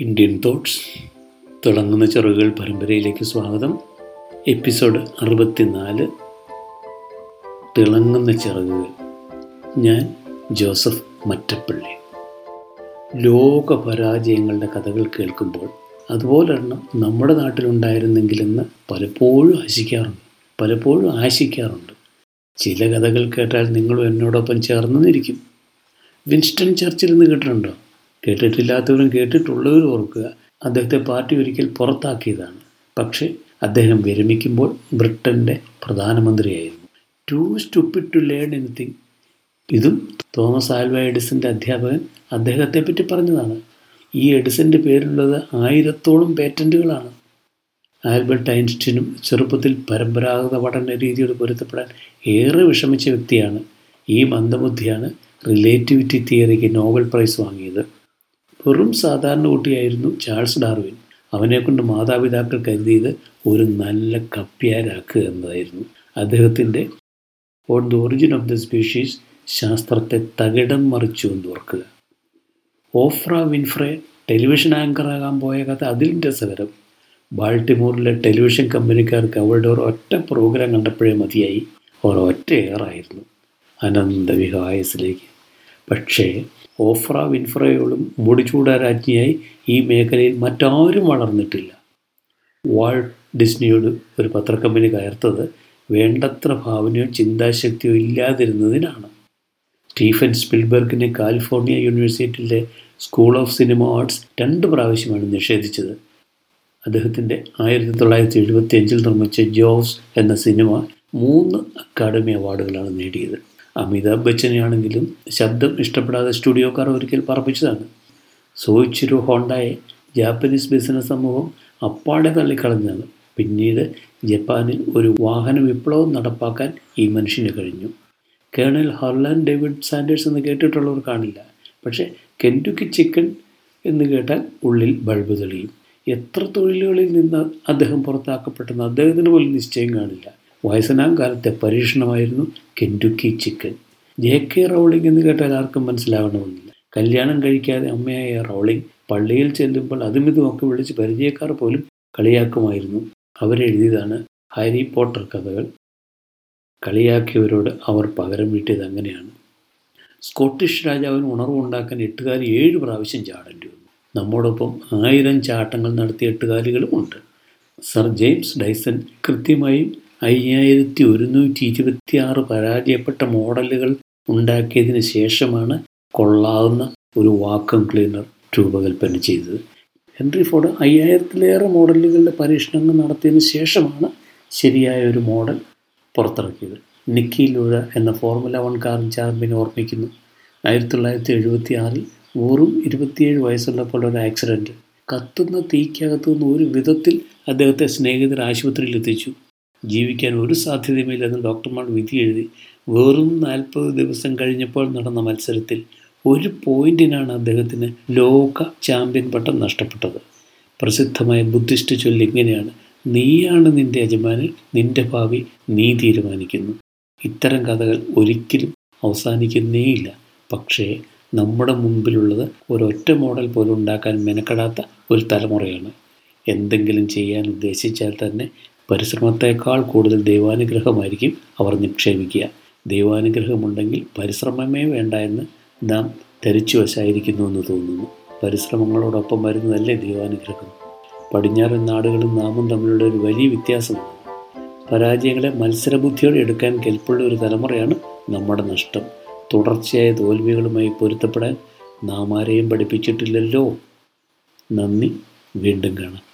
Indian thoughts തിളങ്ങുന്ന ചെറുകൾ പരമ്പരയിലേക്ക് സ്വാഗതം. എപ്പിസോഡ് അറുപത്തിനാല്. തിളങ്ങുന്ന ചിറകുകൾ ഞാൻ ജോസഫ് മറ്റപ്പള്ളി. ലോക പരാജയങ്ങളുടെ കഥകൾ കേൾക്കുമ്പോൾ അതുപോലൊരെണ്ണം നമ്മുടെ നാട്ടിലുണ്ടായിരുന്നെങ്കിലെന്ന് പലപ്പോഴും ആശിക്കാറുണ്ട് പലപ്പോഴും ആശിക്കാറുണ്ട്. ചില കഥകൾ കേട്ടാൽ നിങ്ങളും എന്നോടൊപ്പം ചേർന്നിരിക്കും. വിൻസ്റ്റൺ ചർച്ചിൽ നിന്ന് കേട്ടിട്ടുണ്ടോ? കേട്ടിട്ടില്ലാത്തവരും കേട്ടിട്ടുള്ളവരും ഓർക്കുക അദ്ദേഹത്തെ പാർട്ടി ഒരിക്കൽ പുറത്താക്കിയതാണ്. പക്ഷേ അദ്ദേഹം വിരമിക്കുമ്പോൾ ബ്രിട്ടന്റെ പ്രധാനമന്ത്രിയായിരുന്നു. Too stupid to learn anything ഇതും തോമസ് ആൽവ എഡിസന്റെ അധ്യാപകൻ അദ്ദേഹത്തെ പറ്റി പറഞ്ഞതാണ്. ഈ എഡിസന്റെ പേരിലുള്ളത് ആയിരത്തോളം പേറ്റന്റുകളാണ് ആൽബർട്ട് ഐൻസ്റ്റീനും ചെറുപ്പത്തിൽ പരമ്പരാഗത പഠന രീതിയോട് പൊരുത്തപ്പെടാൻ ഏറെ വിഷമിച്ച വ്യക്തിയാണ്. ഈ മന്ദബുദ്ധിയാണ് റിലേറ്റിവിറ്റി തിയറിക്ക് നോബൽ പ്രൈസ് വാങ്ങിയത്. വെറും സാധാരണ കുട്ടിയായിരുന്നു ചാൾസ് ഡാർവിൻ. അവനെക്കൊണ്ട് മാതാപിതാക്കൾ കരുതിയത് ഒരു നല്ല കപ്പ്യാരാക്കുക എന്നതായിരുന്നു. അദ്ദേഹത്തിന്റെ On the Origin of the Species ശാസ്ത്രത്തെ തകിടം മറിച്ചു എന്ന് ഓർക്കുക. ഓഫ്ര വിൻഫ്രെ ടെലിവിഷൻ ആങ്കറാകാൻ പോയ കഥ അതിലും രസകരം. ബാൾട്ടിമോറിലെ ടെലിവിഷൻ കമ്പനിക്കാർക്ക് അവളുടെ ഒരു ഒറ്റ പ്രോഗ്രാം കണ്ടപ്പോഴേ മതിയായി. അവർ ഒറ്റ ഏറായിരുന്നു അനന്തവിഹായസിലേക്ക്. പക്ഷേ ഓഫ്ര വിൻഫ്രയോളും മുടിച്ചൂടാ രാജ്ഞിയായി ഈ മേഖലയിൽ മറ്റാരും വളർന്നിട്ടില്ല. വാൾട്ട് ഡിസ്നിയോട് ഒരു പത്രക്കമ്പനി കയർത്തത് വേണ്ടത്ര ഭാവനയോ ചിന്താശക്തിയോ ഇല്ലാതിരുന്നതിനാണ്. സ്റ്റീഫൻ സ്പിൽബർഗിനെ കാലിഫോർണിയ യൂണിവേഴ്സിറ്റിയിലെ സ്കൂൾ ഓഫ് സിനിമ ആർട്സ് രണ്ട് പ്രാവശ്യമാണ് നിഷേധിച്ചത്. അദ്ദേഹത്തിന്റെ ആയിരത്തി തൊള്ളായിരത്തി എഴുപത്തി അഞ്ചിൽ നിർമ്മിച്ച ജോസ് എന്ന സിനിമ മൂന്ന് അക്കാഡമി അവാർഡുകളാണ് നേടിയത്. അമിതാഭ് ബച്ചനെയാണെങ്കിലും ശബ്ദം ഇഷ്ടപ്പെടാതെ സ്റ്റുഡിയോക്കാർ ഒരിക്കൽ പറപ്പിച്ചതാണ്. സോയിച്ചിരു ഹോണ്ടയെ ജാപ്പനീസ് ബിസിനസ് സമൂഹം അപ്പാടെ തള്ളിക്കളഞ്ഞാണ് പിന്നീട് ജപ്പാനിൽ ഒരു വാഹന വിപ്ലവം നടപ്പാക്കാൻ ഈ മനുഷ്യന് കഴിഞ്ഞു. കേണൽ ഹർലാൻ ഡേവിഡ് സാൻഡേഴ്സ് എന്ന് കേട്ടിട്ടുള്ളവർ കാണില്ല. പക്ഷേ കെൻഡുക്കി ചിക്കൻ എന്ന് കേട്ടാൽ ഉള്ളിൽ ബൾബ് തെളിയും. എത്ര തൊഴിലുകളിൽ നിന്ന് അദ്ദേഹം പുറത്താക്കപ്പെട്ടെന്ന് അദ്ദേഹത്തിന് പോലും നിശ്ചയം കാണില്ല. വയസ്സനാം കാലത്തെ പരീക്ഷണമായിരുന്നു Kentucky chicken. J K Rowling എന്ന് കേട്ടാൽ ആർക്കും മനസ്സിലാവണമെന്നില്ല. കല്യാണം കഴിക്കാതെ അമ്മയായ റൗളിംഗ് പള്ളിയിൽ ചെല്ലുമ്പോൾ അതും ഇതുമൊക്കെ വിളിച്ച് പരിചയക്കാർ പോലും കളിയാക്കുമായിരുന്നു. അവരെഴുതിയതാണ് ഹാരി പോട്ടർ കഥകൾ. കളിയാക്കിയവരോട് അവർ പകരം വീട്ടിയത് അങ്ങനെയാണ്. സ്കോട്ടിഷ് രാജാവിന് ഉണർവുണ്ടാക്കാൻ എട്ടുകാലി ഏഴ് പ്രാവശ്യം ചാടേണ്ടി വന്നു. നമ്മോടൊപ്പം ആയിരം ചാട്ടങ്ങൾ നടത്തിയ എട്ടുകാലികളും ഉണ്ട്. സർ ജെയിംസ് ഡൈസൺ കൃത്യമായും അയ്യായിരത്തി ഒരുന്നൂറ്റി ഇരുപത്തി ആറ് പരാജയപ്പെട്ട മോഡലുകൾ ഉണ്ടാക്കിയതിന് ശേഷമാണ് കൊള്ളാവുന്ന ഒരു വാക്വം ക്ലീനർ രൂപകൽപ്പന ചെയ്തത്. ഹെൻറി ഫോർഡ് അയ്യായിരത്തിലേറെ മോഡലുകളുടെ പരീക്ഷണങ്ങൾ നടത്തിയതിന് ശേഷമാണ് ശരിയായ ഒരു മോഡൽ പുറത്തിറക്കിയത്. നിക്കി ലൂഴ എന്ന ഫോർമുല വൺ കാർ ചാമ്പ്യൻ ഓർമ്മിക്കുന്നു. ആയിരത്തി തൊള്ളായിരത്തി എഴുപത്തി ആറിൽ വെറും ഇരുപത്തിയേഴ് വയസ്സുള്ളപ്പോൾ ഒരു ആക്സിഡന്റ് കത്തുന്ന തീക്കകത്തു നിന്ന് ഒരു വിധത്തിൽ അദ്ദേഹത്തെ സ്നേഹിതർ ആശുപത്രിയിൽ എത്തിച്ചു ജീവിക്കാൻ ഒരു സാധ്യതയുമില്ലെന്ന് ഡോക്ടർമാർ വിധി എഴുതി വെറും നാൽപ്പത് ദിവസം കഴിഞ്ഞപ്പോൾ നടന്ന മത്സരത്തിൽ ഒരു പോയിന്റിനാണ് അദ്ദേഹത്തിന് ലോക ചാമ്പ്യൻ പട്ടം നഷ്ടപ്പെട്ടത്. പ്രസിദ്ധമായ ബുദ്ധിസ്റ്റ് ചൊല്ല് ഇങ്ങനെയാണ് നീയാണ് നിന്റെ യജമാനൻ നിന്റെ ഭാവി നീ തീരുമാനിക്കുന്നു. ഇത്തരം കഥകൾ ഒരിക്കലും അവസാനിക്കുന്നേയില്ല. പക്ഷേ നമ്മുടെ മുമ്പിലുള്ളത് ഒരൊറ്റ മോഡൽ പോലും ഉണ്ടാക്കാൻ മെനക്കെടാത്ത ഒരു തലമുറയാണ്. എന്തെങ്കിലും ചെയ്യാൻ ഉദ്ദേശിച്ചാൽ തന്നെ പരിശ്രമത്തേക്കാൾ കൂടുതൽ ദൈവാനുഗ്രഹമായിരിക്കും അവർ നിക്ഷേപിക്കുക. ദൈവാനുഗ്രഹമുണ്ടെങ്കിൽ പരിശ്രമമേ വേണ്ട എന്ന് നാം ധരിച്ചു വശായിരിക്കുന്നു എന്ന് തോന്നുന്നു. പരിശ്രമങ്ങളോടൊപ്പം വരുന്നതല്ലേ ദൈവാനുഗ്രഹം? പടിഞ്ഞാറൻ നാടുകളും നാമും തമ്മിലുള്ള ഒരു വലിയ വ്യത്യാസമാണ്. പരാജയങ്ങളെ മത്സരബുദ്ധിയോടെ എടുക്കാൻ കെൽപ്പുള്ള ഒരു തലമുറയാണ് നമ്മുടെ നഷ്ടം. തുടർച്ചയായ തോൽവികളുമായി പൊരുത്തപ്പെടാൻ നാം ആരെയും പഠിപ്പിച്ചിട്ടില്ലല്ലോ. നന്ദി വീണ്ടും കാണാം.